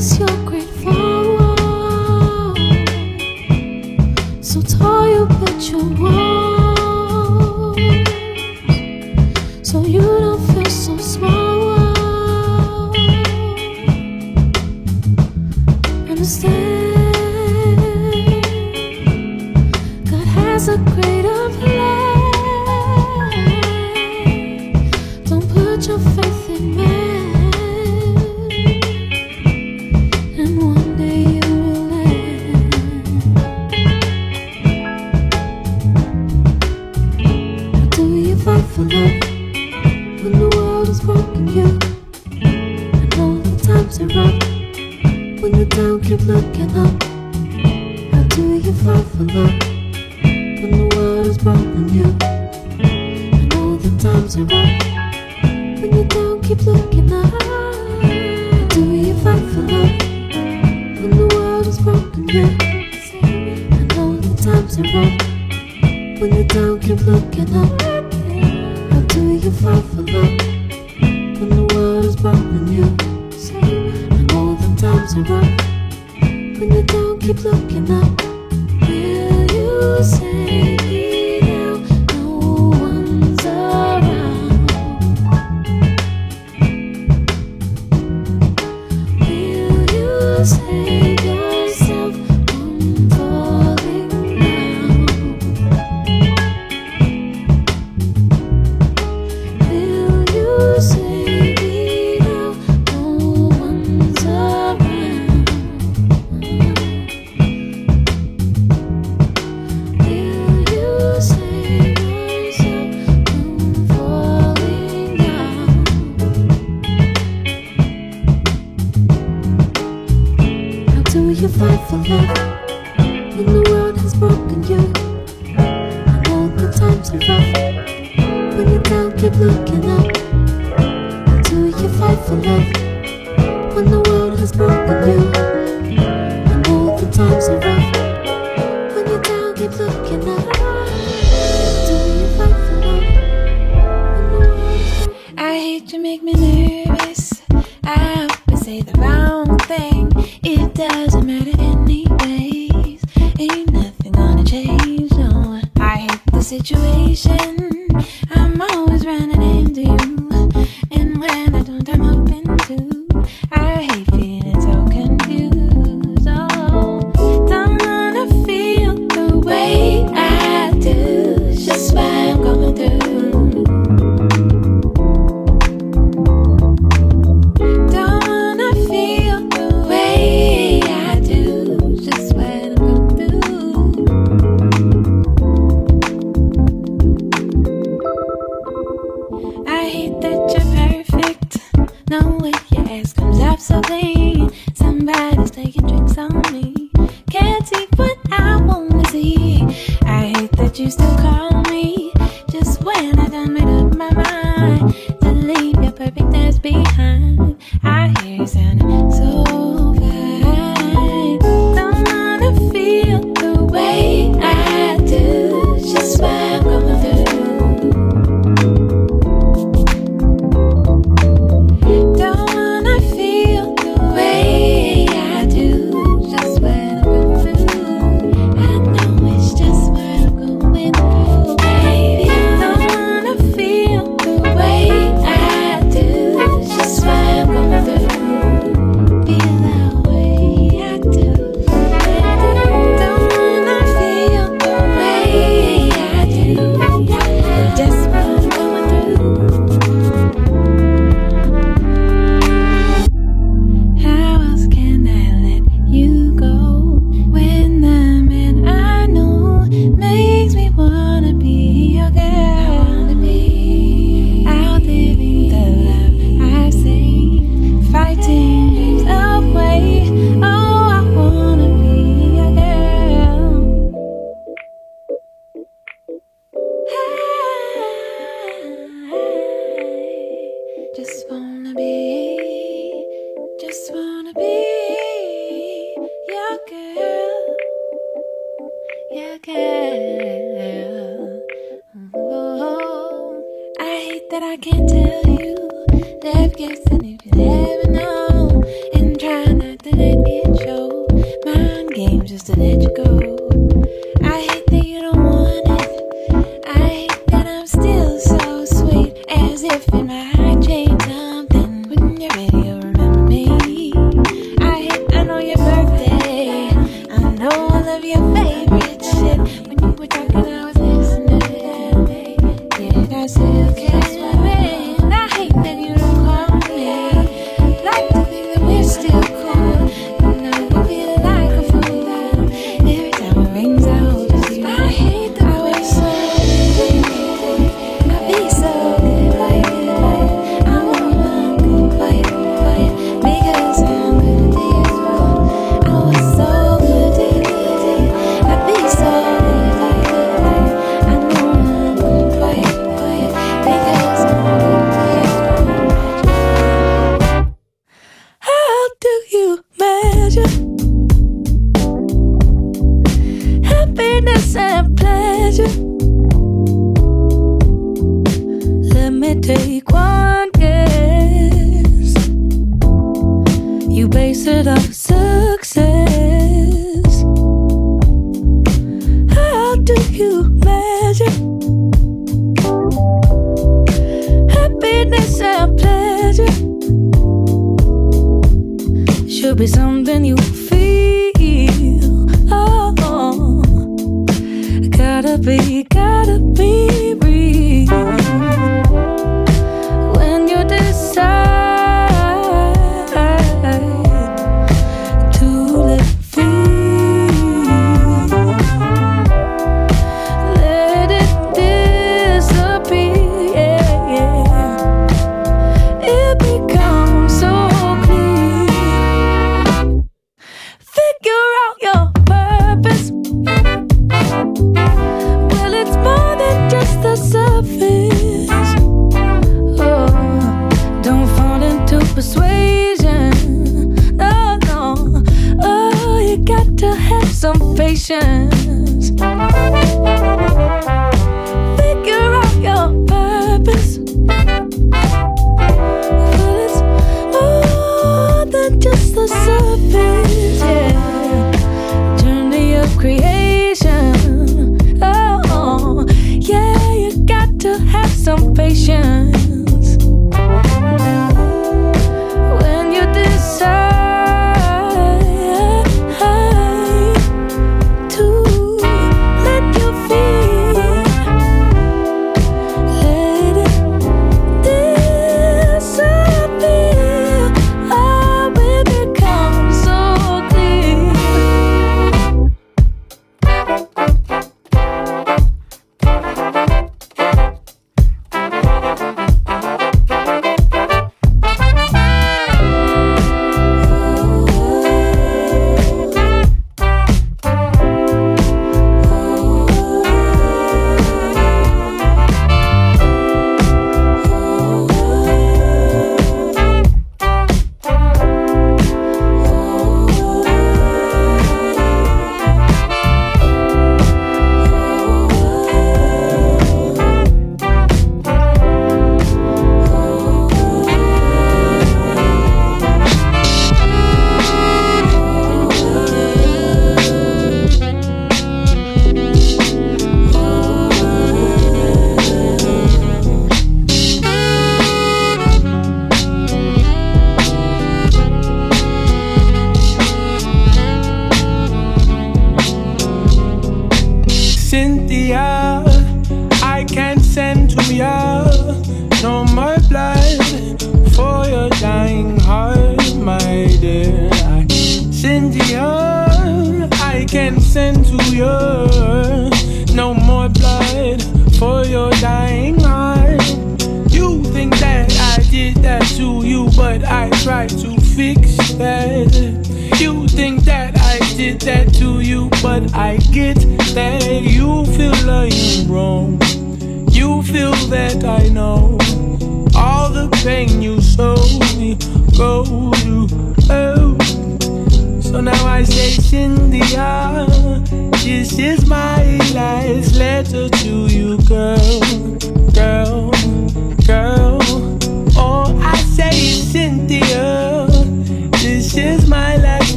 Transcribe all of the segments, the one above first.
seu corpo. for love when the world has broken you. So gotta say,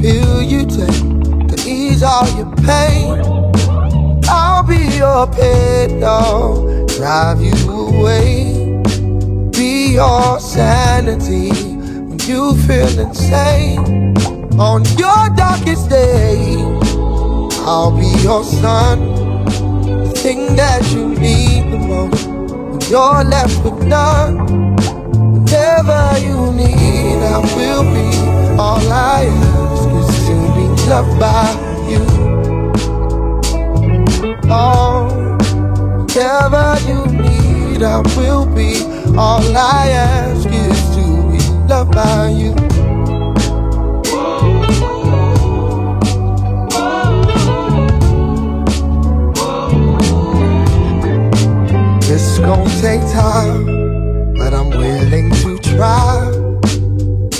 pill you take to ease all your pain. I'll be your pet dog, drive you away. Be your sanity when you feel insane. On your darkest day, I'll be your sun, the thing that you need the most when you're left with none. Whatever you need, I will be. All I be loved by you. Oh, whatever you need, I will be. All I ask is to be loved by you. It's gonna take time, but I'm willing to try.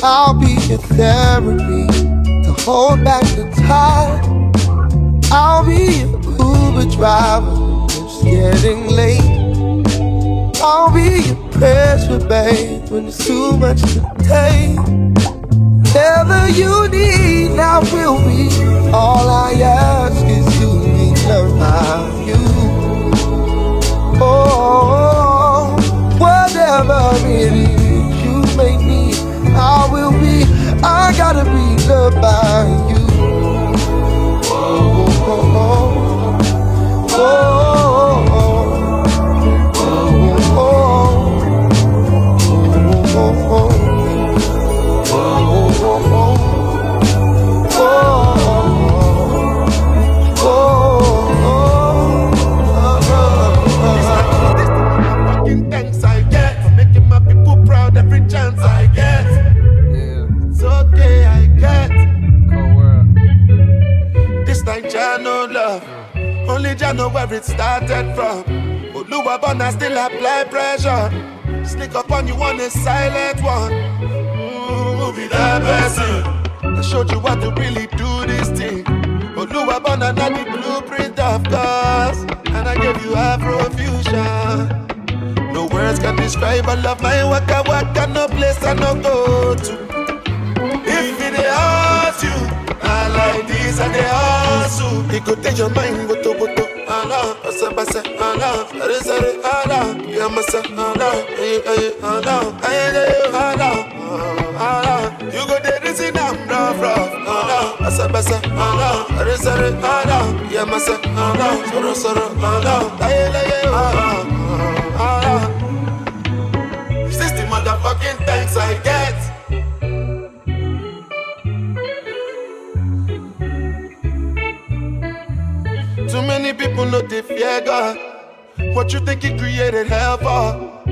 I'll be your therapy hold back the tide. I'll be your Uber driver it's getting late. I'll be your pressure babe when it's too much to take. Whatever you need, I will be. All I ask is to be loved by you. Oh, whatever it is you may need, I will be. I gotta be loved by you. Oh, oh, oh, oh, oh, oh, I know where it started from. Oluwaburna still apply pressure. Sneak up on you on a silent one. Ooh, be that person. I showed you how to really do this thing. But Oluwaburna not the blueprint of course. And I gave you Afrofusion. No words can describe all of my waka waka, no place I no go to. If it hurt you, I like this and they hustle. It could take your mind, but to but to. Allah, asa basa, Allah, sare Allah, ya Allah, ay ay, Allah, ay ay, Allah, Allah. You go there, this in I'm rough, Allah, asa basa, Allah, sare Allah, ya Allah, soro Allah, ay ay, Allah, Allah. Is the motherfucking thanks I get? Many people know they fear God. What you think He created hell for?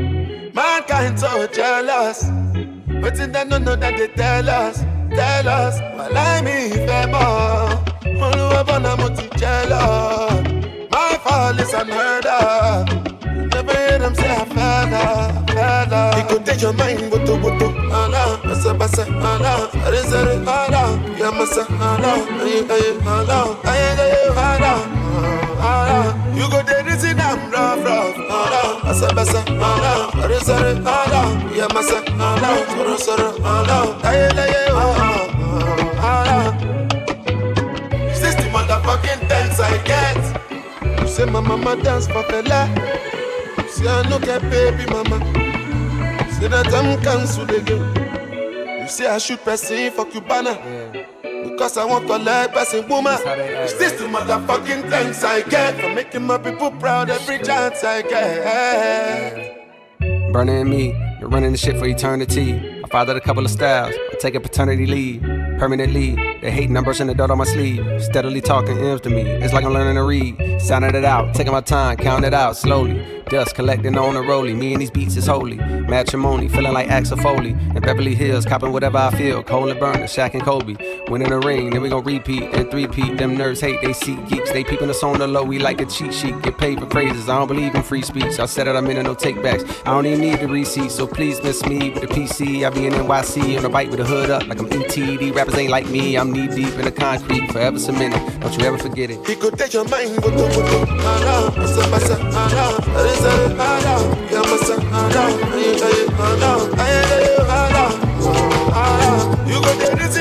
Mankind so jealous. But in that no know that they tell us, tell us. Well, I mean, fair more. Oluwaburna mo ti jealous. My fall is unheard of. Never hear them say I fell off, fell off. It could take your mind, but to, but to. Allah, basa, basa, Allah. Sare, sare, Allah. Ya masa, Allah. Ay, ay, Allah. Ay, ay, ay, Allah. You go there, I'm rough, rough. Ay, Allah. Allah. Is this the motherfucking thanks I get? You say my mama dance for fella. You say I no get baby mama. You say that I'm cancel again. You say I shoot person for Cubana. Because I want to let person woman. Is this the motherfucking thanks I get for making my people proud every chance I get? Burna and me, you're running the shit for eternity. I fathered a couple of styles, I take a paternity leave. Permanently, they hating, I'm brushing the dirt on my sleeve. Steadily talking M's to me, it's like I'm learning to read. Sounding it out, taking my time, counting it out slowly. Dust collecting on a rollie, me and these beats is holy. Matrimony, feeling like Axel Foley. In Beverly Hills, copping whatever I feel. Cole and Burna, Shaq and Kobe. Winning the ring, then we gon' repeat and three-peat. Them nerds hate, they see geeks. They peeping us on the low, we like a cheat sheet. Get paid for phrases, I don't believe in free speech. I said it, I'm in no takebacks. I don't even need the receipt, so please miss me with the PC. I be in NYC on a bike with the hood up like I'm ETD. Rappers ain't like me, I'm knee deep in the concrete, forever cemented. Don't you ever forget it. Ay, Allah. Ay, ay, Allah. Allah. You go there, this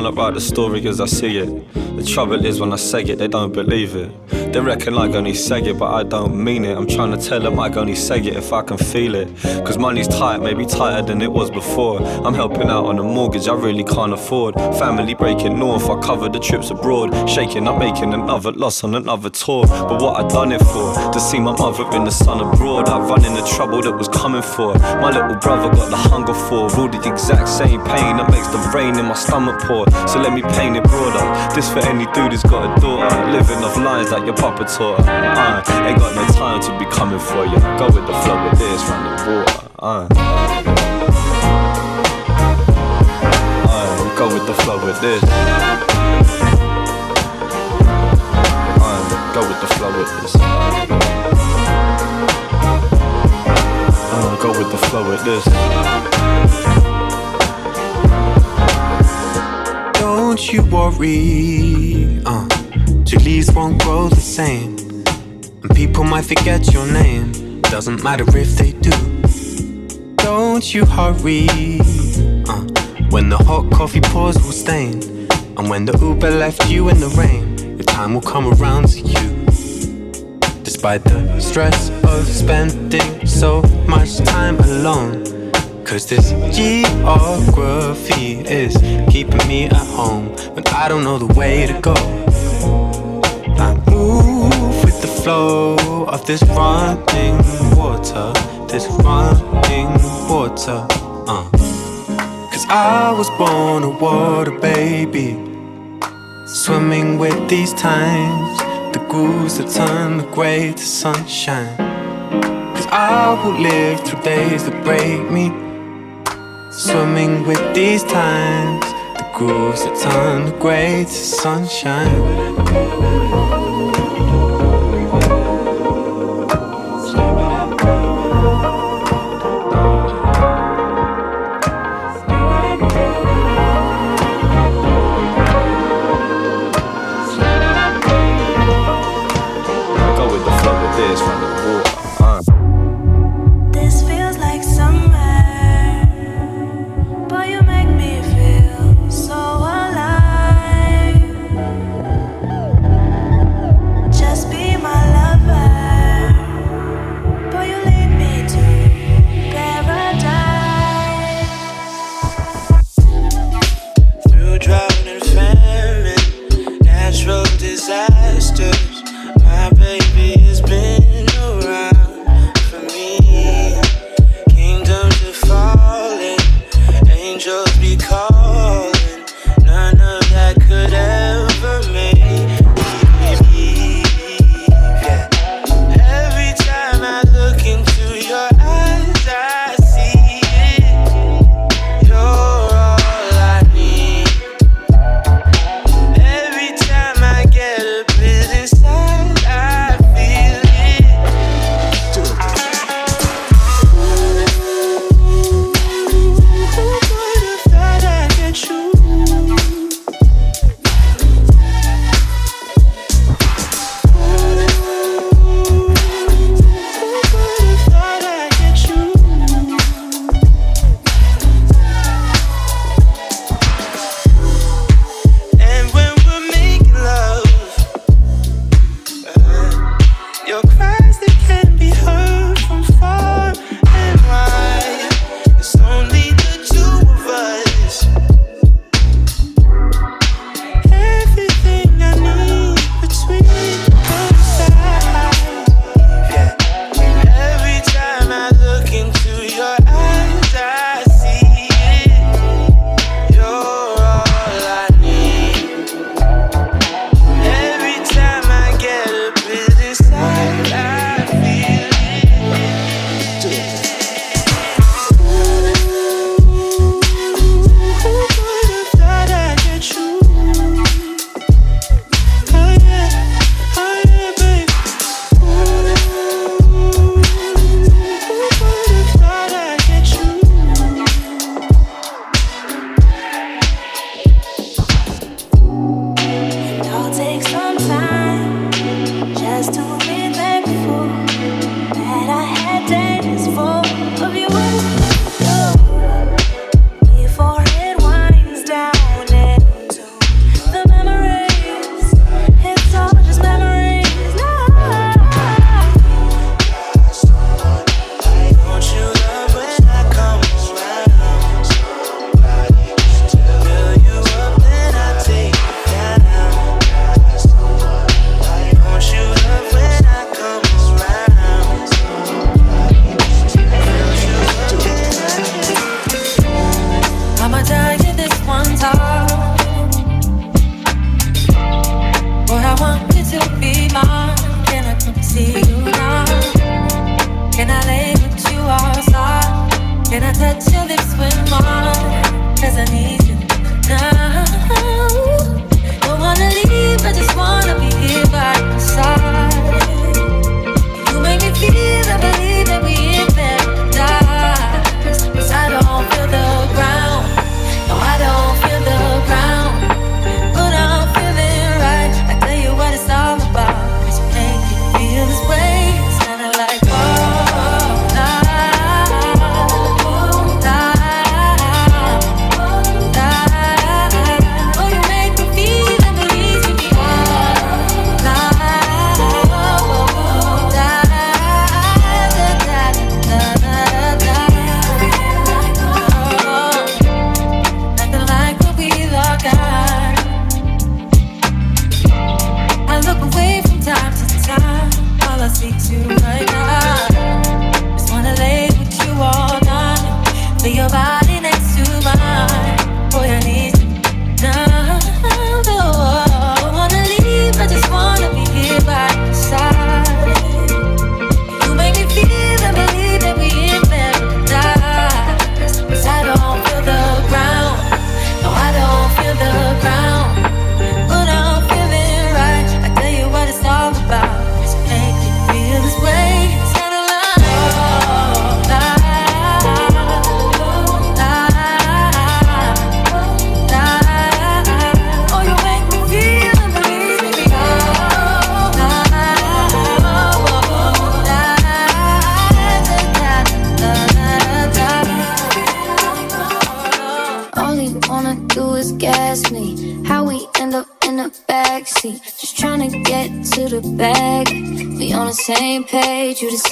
trying to write the story as I see it. The trouble is when I say it, they don't believe it. They reckon I only say it, but I don't mean it. I'm trying to tell them I only say it if I can feel it. Cause money's tight, maybe tighter than it was before. I'm helping out on a mortgage I really can't afford. Family breaking north, I covered the trips abroad. Shaking, I'm making another loss on another tour. But what I done it for? To see my mother in the sun abroad. I run in the trouble that was coming for. My little brother got the hunger for. All the exact same pain that makes the rain in my stomach pour. So let me paint it broader. This for any dude who's got a daughter. Living off lines like your her. Uh, ain't got no time to be coming for you. Go with the flow with this, run the water. Uh. Uh, go with the flow with this. Uh, go with the flow with this. Uh, go with the flow with this. Don't you worry, uh, two leaves won't grow the same. And people might forget your name, doesn't matter if they do. Don't you hurry, uh, when the hot coffee pours will stain. And when the Uber left you in the rain, your time will come around to you. Despite the stress of spending so much time alone. Cause this geography is keeping me at home when I don't know the way to go. Flow of this running water, this running water. Uh. Cause I was born a water baby, swimming with these times, the grooves that turn the gray to sunshine. Cause I will live through days that break me, swimming with these times, the grooves that turn the gray to sunshine.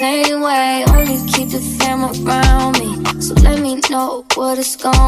Same way. Only keep the fam around me. So let me know what it's gonna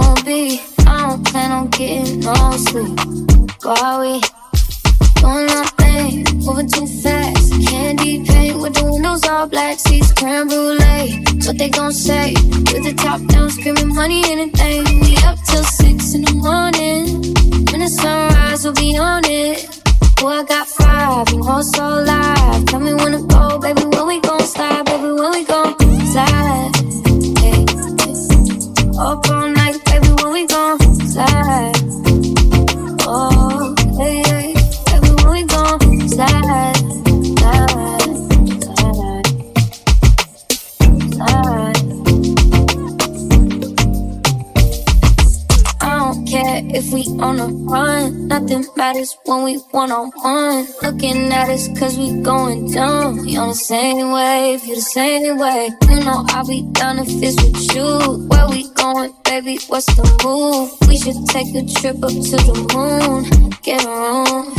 Cause we going dumb. We on the same wave, you the same way. You know I'll be down if it's with you. Where we going, baby? What's the move? We should take a trip up to the moon. Get a room.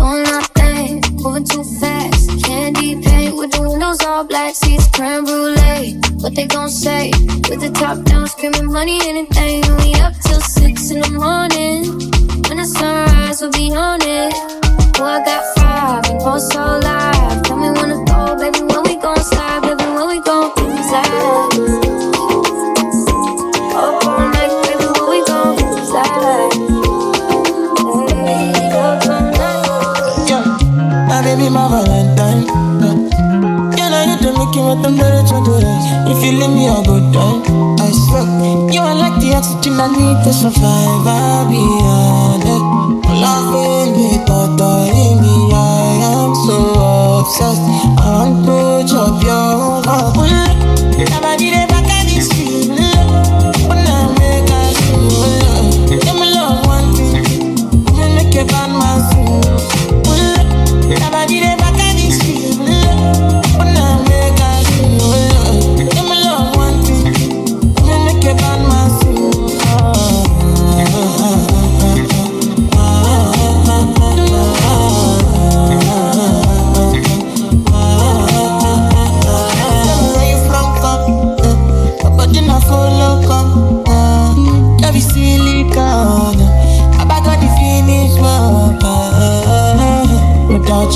Doing our thing, moving too fast. Candy paint with the windows all black, seats creme brulee. What they gon' say? With the top down, screaming money, anything. We up till six in the morning. When the sunrise, we'll be on it. I got five, and go so live. Tell me when to go, baby. When we gon' slide, baby. When we gon' all night, baby. My Valentine. Yeah, now you the making with temperature to rise. If you leave me a good time, I swear. You are like the oxygen I need to survive. I'll be honest. Me. I am so obsessed. I want to chop your heart.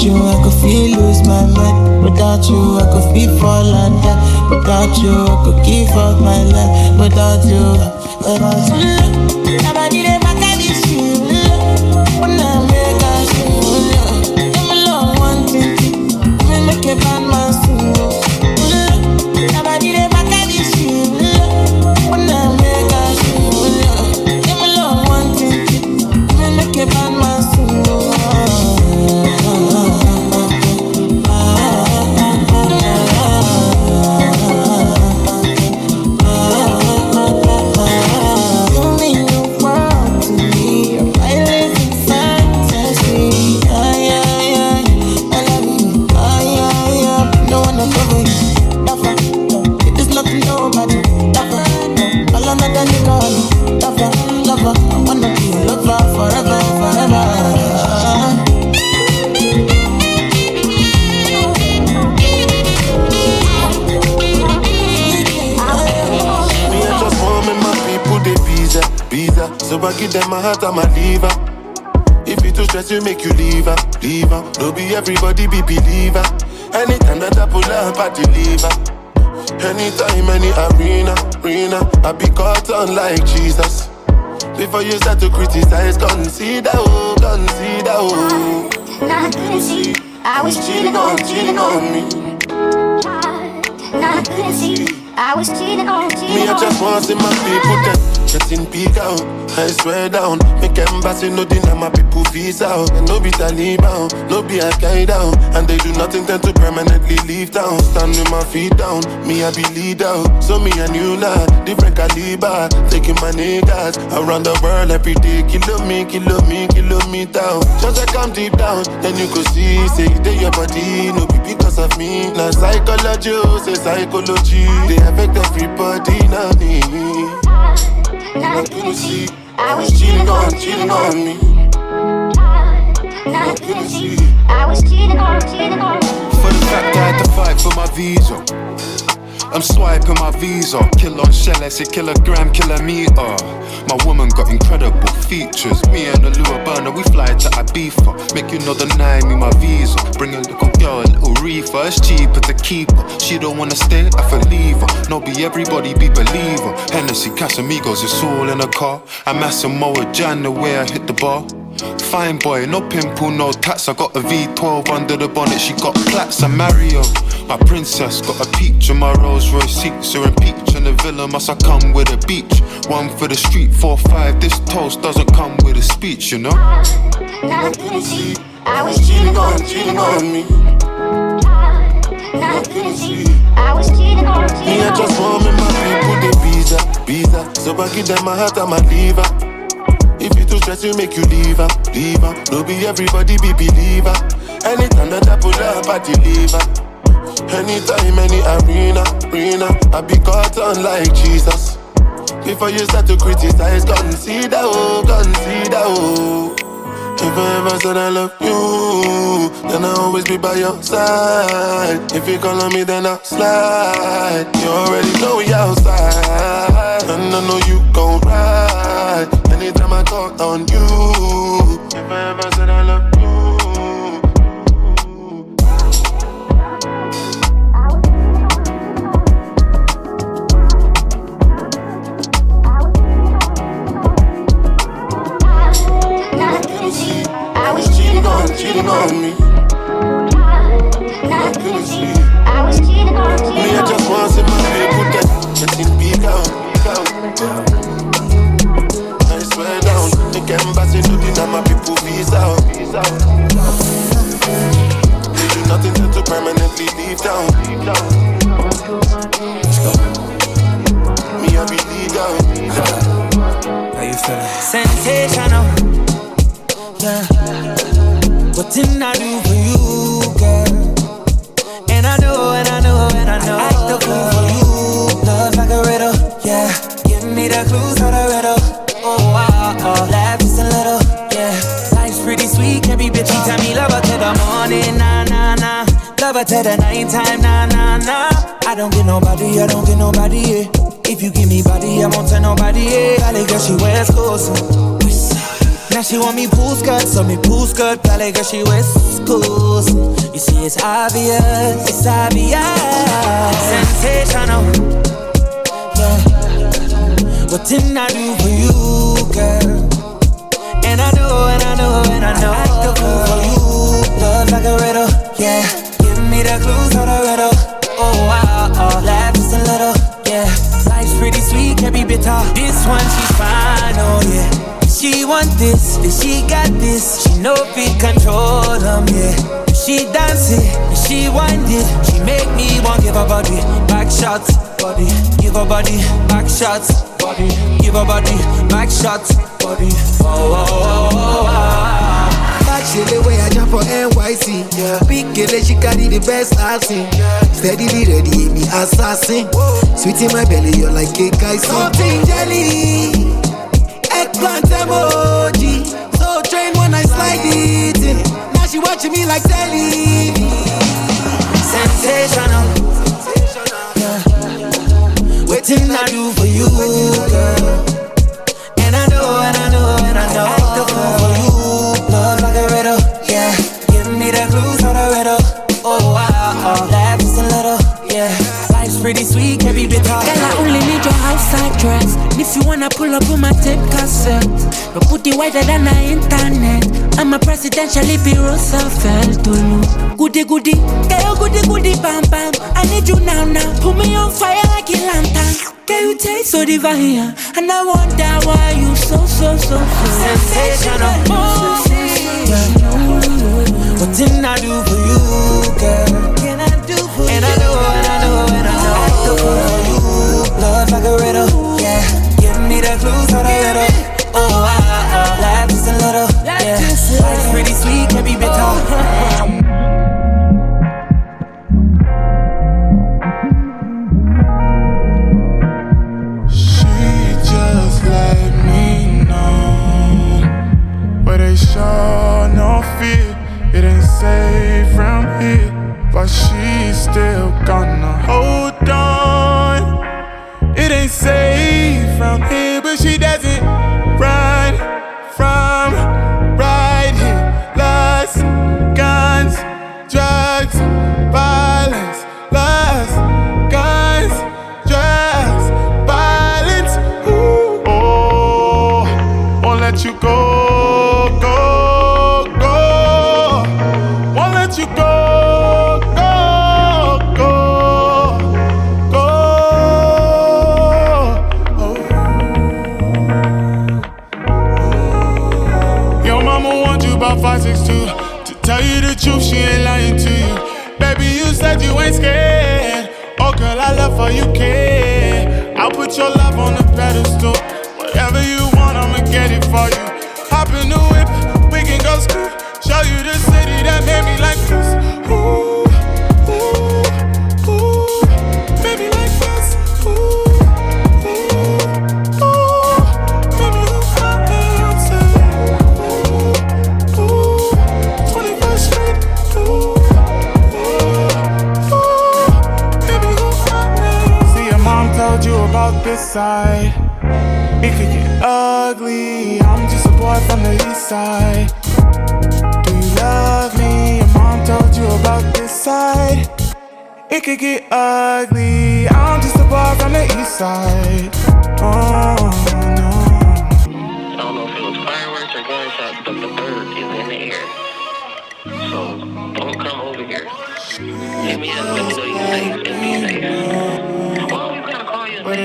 You, I could feel lose my mind. Without you, I could feel fall and die. Without you, I could give up my life. Without you, without you. Heart and my liver. If you too stress, you make you leave her, leave her. No be everybody be believer. Anytime that I pull up, I deliver. Anytime, any arena, arena, I be caught on like Jesus. Before you start to criticize, consider, oh, consider, oh. I couldn't see. I was cheating on, cheating on me. I couldn't see. I was cheating on, Me, cheating I just want to see my people get getting big out. I swear down, make embassy no deny my people visa out. And no be Taliban, no be Al Qaeda, and they do nothing tend to permanently leave town. Stand with my feet down, me I be lead out. So me and you now, different caliber, taking my niggas around the world every day. Kilo me, kilo me, kilo me down. Just like I'm deep down, then you could see, say they your body, no be because of me. Now psychology, oh, say psychology, they affect everybody now. Me. I couldn't see, I was cheating cheating on, cheating on me. I was cheating on, cheating on. me. For the fact I had to fight for my visa. I'm swiping my visa. Kill on shell, I say kilogram, kilometer. My woman got incredible features. Me and Oluwaburna, we fly to Ibiza. Make you know the nine, me my visa. Bring a little girl, a little reefer. It's cheaper to keep her. She don't wanna stay, I feel leave her. No, be everybody be believer. Hennessy, Casamigos, it's all in a car. I'm Massimo Jan the way I hit the bar. Fine boy, no pimple, no tats. I got a V12 under the bonnet. She got plaits. I'm Mario, my princess. Got a peach in my Rolls Royce seats. Her and peach in the villa. Must I come with a beach? One for the street, four five. This toast doesn't come with a speech, you know. I was cheating on, cheating on me. I was cheating on, Me, cheating I on. just want me my people, they visa, visa. So I give them my heart and my liver. If you too stress, you make you leave her, leave her. No be everybody be believer. Anytime that I pull up, I deliver. Anytime, any arena, arena, I be caught on like Jesus. Before you start to criticize, consider, oh, consider, oh. If I ever said I love you, then I'll always be by your side. If you call on me, then I'll slide. You already know we outside, and I know you gon' ride. Anytime I call on you, if I ever said I love you. I was cheating on, cheating on me. I was cheating on, Me, I just want to see my people get, get it big out, big out. I swear down, think embassy looking at my people visa out, visa out. They do nothing to, to permanently leave town, leave town. Me, I be legal, legal. How you feeling? Sensational. Yeah. What didn't I do for you, girl? And I know, and I know, and I know. I act the fool for you. Love like a riddle, yeah. Give me the clues for the Love her to the nighttime, nah, nah, nah. I don't get nobody, I don't get nobody, yeah. If you give me body, I won't tell nobody, yeah. Valley girl, she wears clothes. Now she want me pool skirt, so me pool skirt, valley girl, she wears schools. You see, it's obvious, it's obvious. Sensational. Yeah. What didn't I do for you, girl? And I know, and I know, and I know. The clues for the riddle. Oh, wow, oh, laugh just a little, yeah. Life's pretty sweet, can be bitter. This one, she's fine, oh, yeah. She want this, then she got this. She know fit control them, yeah. She dance it, and she wind it. She make me want give her body back shots, body. Give her body back shots, body. Give her body back shots, body. Oh, oh, oh, oh, oh. Back she the way I jump for NYC. Big girl, she carry the best I've seen. Steadily ready, me assassin. Sweet in my belly, you're like cake I see. Something jelly, eggplant emoji. So train when I slide it in. Now she watching me like telly. sensational. Yeah. Waiting I do for you, girl. And I know, and I know, and I know. I the fool for you. Clues for the riddle. Oh, wow, laugh just a little, yeah. Life's pretty sweet, can be bitter. Girl, I only need your outside dress. And if you wanna pull up on my tape cassette, your booty wider than the internet. I'm a presidential be Roosevelt Tulu. Goody goody, girl, goody goody, bam bam. I need you now now. Put me on fire like a lantern. Girl, you taste so divine, and I wonder why you so so so so Sensational. What didn't I do for you, girl? Can I do for you? And I know, and I know, and I know. I act the fool for you. Love like a riddle, yeah. Give me the clues for the riddle. Oh, ah, ah, laugh just a little, yeah. Life's pretty sweet, can be bitter. She just let me know where they show she's still gonna hold on. It ain't safe from here, but she does. 562. To tell you the truth, she ain't lying to you. Baby, you said you ain't scared. Oh, girl, I love how you care. I'll put your love on the pedestal. Whatever you want, I'ma get it for you. Hop in the whip, we can go screw. Show you the city that made me like side. It could get ugly. I'm just a boy from the east side. Do you love me? Your mom told you about this side. It could get ugly. I'm just a boy from the east side. Oh no. I don't know if it was fireworks or gunshots, but the bird is in the air. So don't come over here. Give me a Let me know you're be safe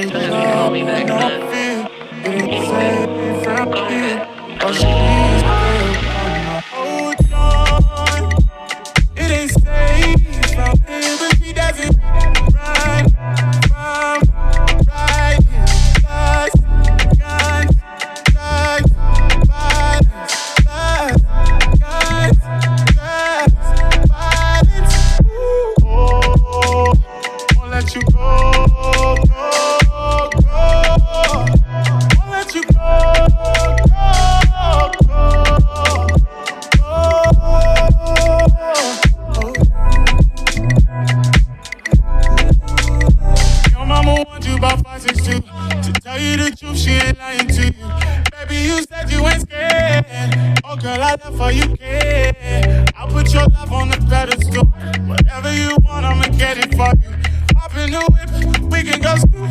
change, but you call me back. Anyway, go ahead. let us go. Whatever you want, I'ma get it for you. Hop in the whip, we can go school.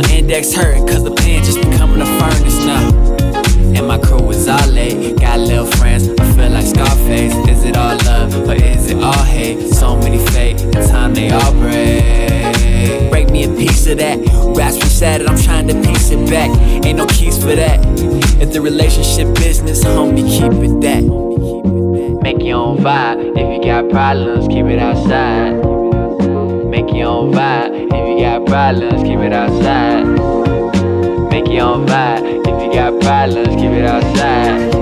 My index hurting, cause the pen just becoming a furnace now. And my crew is all late. Got little friends, I feel like Scarface. Is it all love or is it all hate? So many fake, in time they all break. Break me a piece of that. Raps been shattered, I'm trying to piece it back. Ain't no keys for that. If the relationship business, homie, keep it that. Make your own vibe. If you got problems, keep it outside. Make your own vibe. If you got problems, keep it outside. Make your own vibe. If you got problems, keep it outside.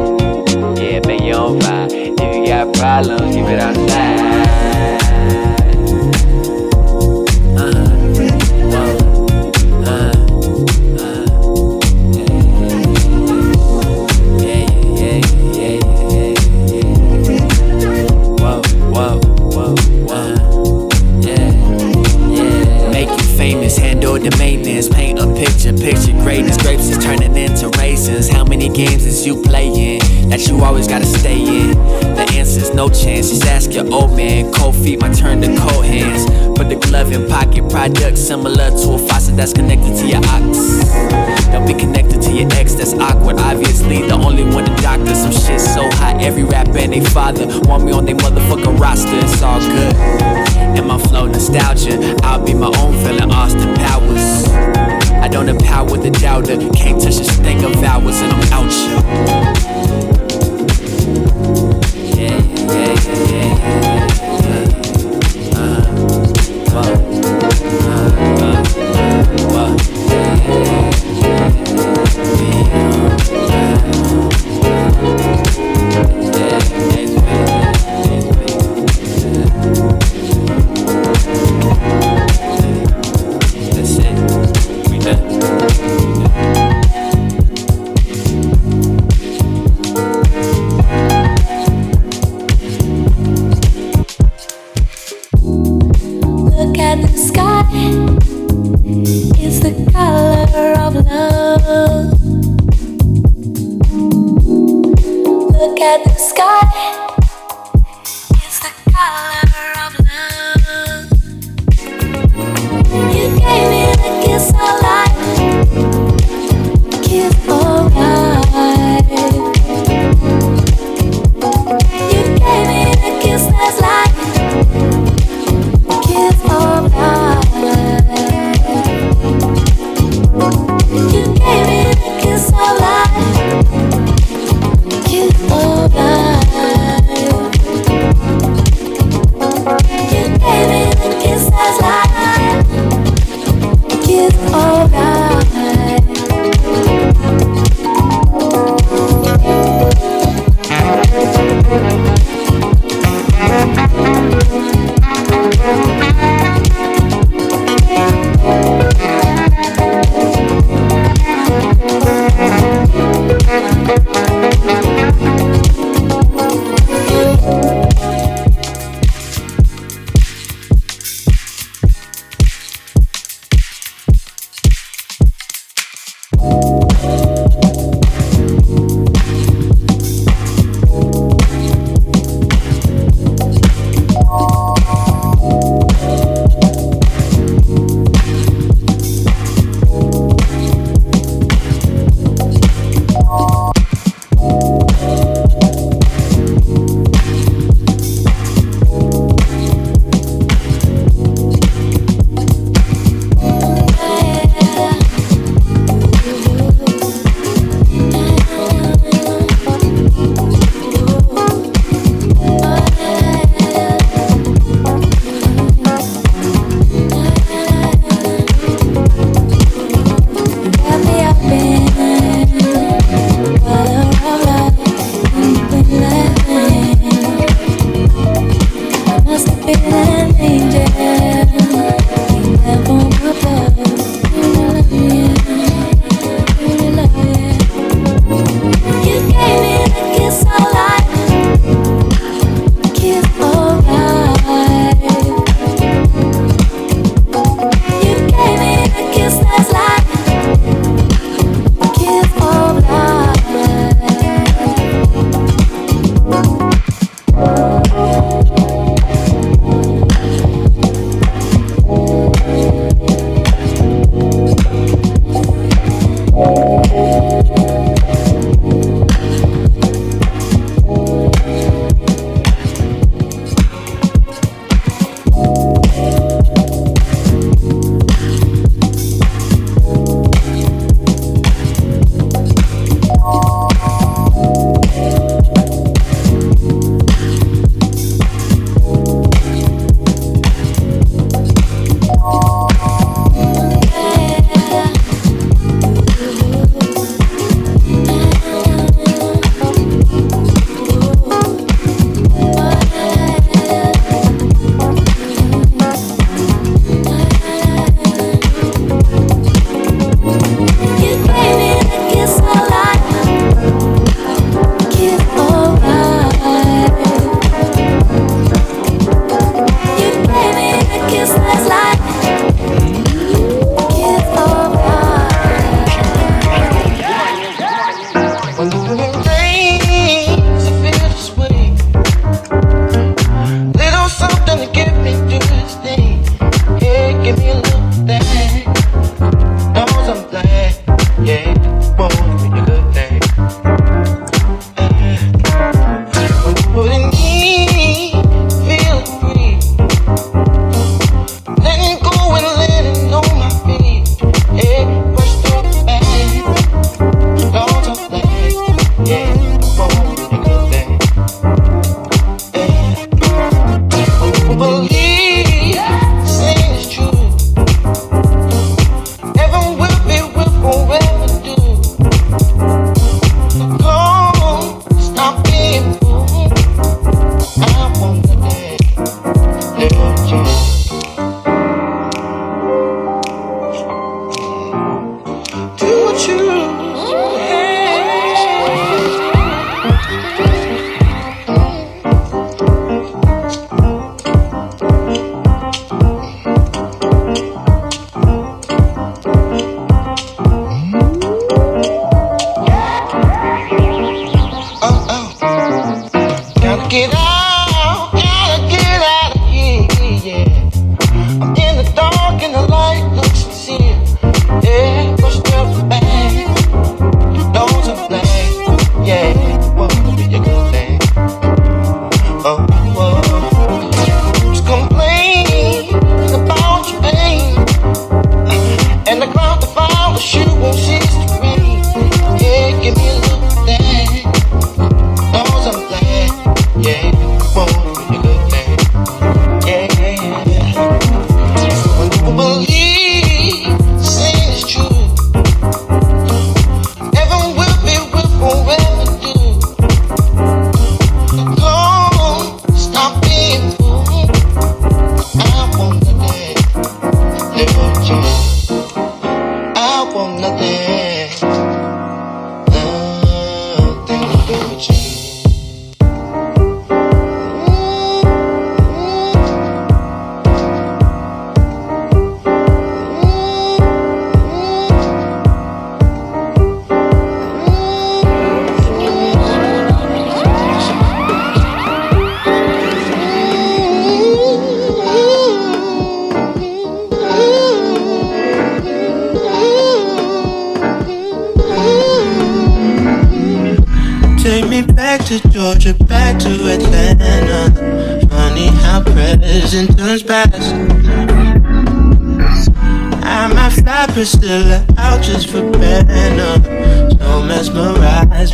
Yeah, make your own vibe. If you got problems, keep it outside. Grapes is turning into raisins. How many games is you playing that you always gotta stay in? The answer's no chance. Just ask your old man. Cold feet, my turn to cold hands. Put the glove in pocket, product similar to a faucet that's connected to your ox. Don't be connected to your ex, that's awkward. Obviously, the only one to doctor. Some shit so hot, every rapper and they father want me on their motherfucking roster. It's all good. And my flow nostalgia, I'll be my own villain,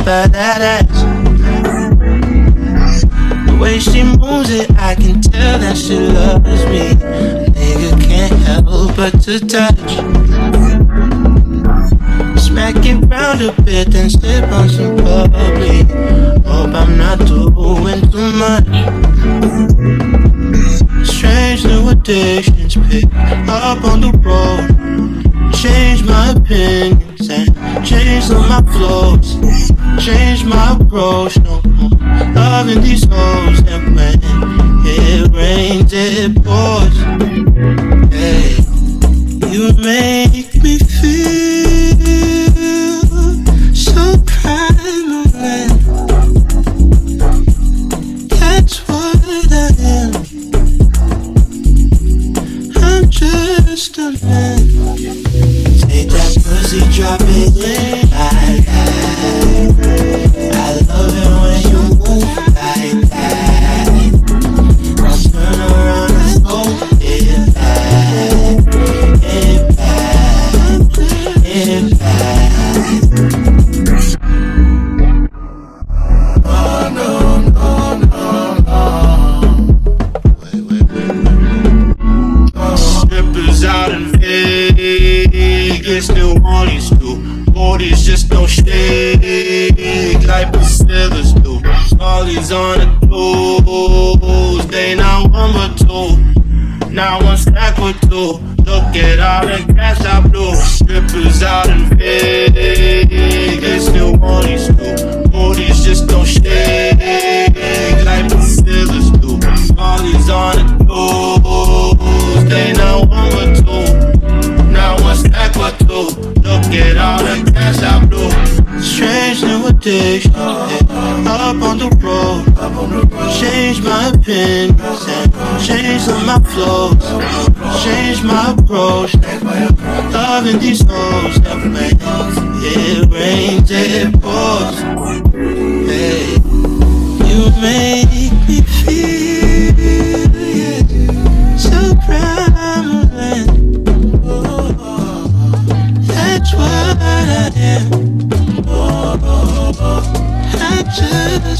by that ass. The way she moves it, I can tell that she loves me. A nigga can't help but to touch. Smack it round a bit and sip on some bubbly. Hope I'm not doing too much. Strange new addictions pick up on the road. Change my opinions and change all my flows. Change my approach, no more loving these hoes. And when it rains, it pours. Hey, you make addiction, up on the road. Change my opinions change all my flows. Change my approach. Loving these hoes. It rains, it pours. Hey, you make me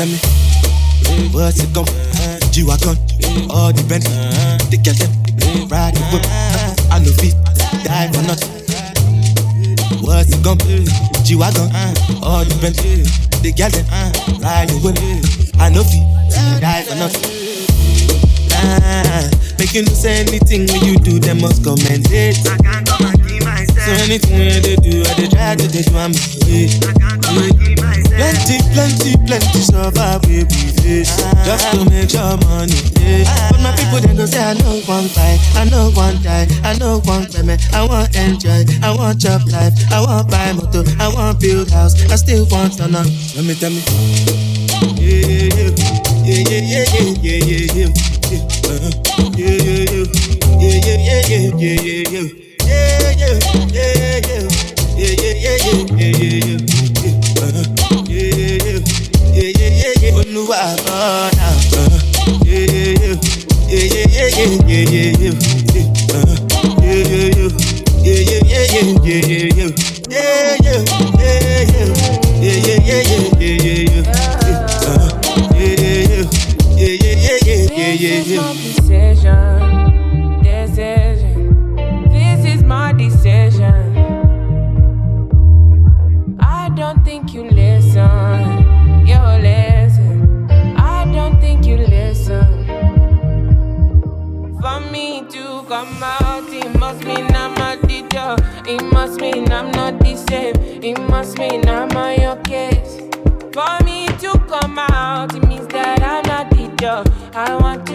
Tell me. What's it come? G-Wagon, all the Bentley, the girl them, ride the whip. I know fit, die for nothing. What's it come? G-Wagon, all the Bentley, the girl them, ride you away. I know fi, die for nothing. Ah, make you say anything when you do, them must commend it. I can't myself. So anything when they do, I they try to take my way. Plenty, plenty, plenty survive we face just to make your money. Yeah. But my people they go say I know one fight, I know one die, I know one payment. I want enjoy, I want job life, I want buy motor, I want build house, I still want to know. Tell me, tell me. Yeah, yeah, yeah, yeah, yeah, yeah, yeah, yeah, yeah, yeah, uh-huh. yeah, yeah, yeah, yeah, yeah, yeah, yeah, yeah, Compensation come out, it must mean I'm not a teacher. It must mean I'm not the same. It must mean I'm on your case. For me to come out, it means that I'm not the job. I want